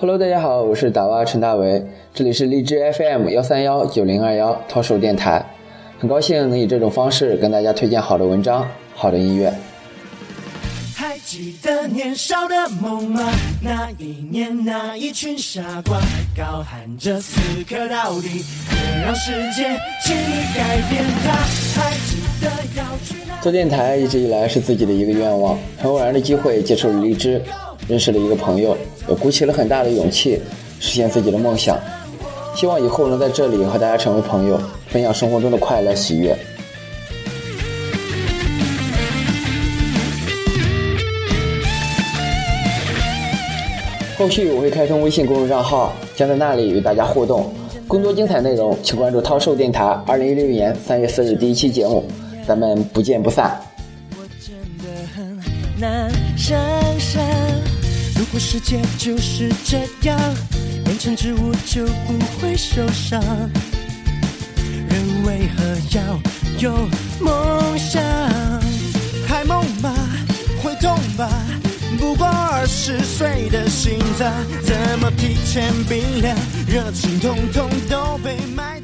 Hello，大家好，我是打蛙陈大为，这里是荔枝 FM 幺三幺九零二幺涛手电台，很高兴能以这种方式跟大家推荐好的文章、好的音乐。还记得年少的梦吗？那一年，那一群傻瓜，高喊着死磕到底，别让世界轻易改变它。还记得要去哪？做电台一直以来是自己的一个愿望，很偶然的机会接触了荔枝，认识了一个朋友，也鼓起了很大的勇气实现自己的梦想。希望以后能在这里和大家成为朋友，分享生活中的快乐喜悦。后续我会开通微信公众账号，将在那里与大家互动。更多精彩内容，请关注涛兽电台二零一六年三月四日第一期节目，咱们不见不散。我真的很难想象，果世界就是这样，变成植物就不会受伤。人为何要有梦想？还梦吧，会痛吧？不过二十岁的心脏，怎么提前冰凉？热情统统都被埋。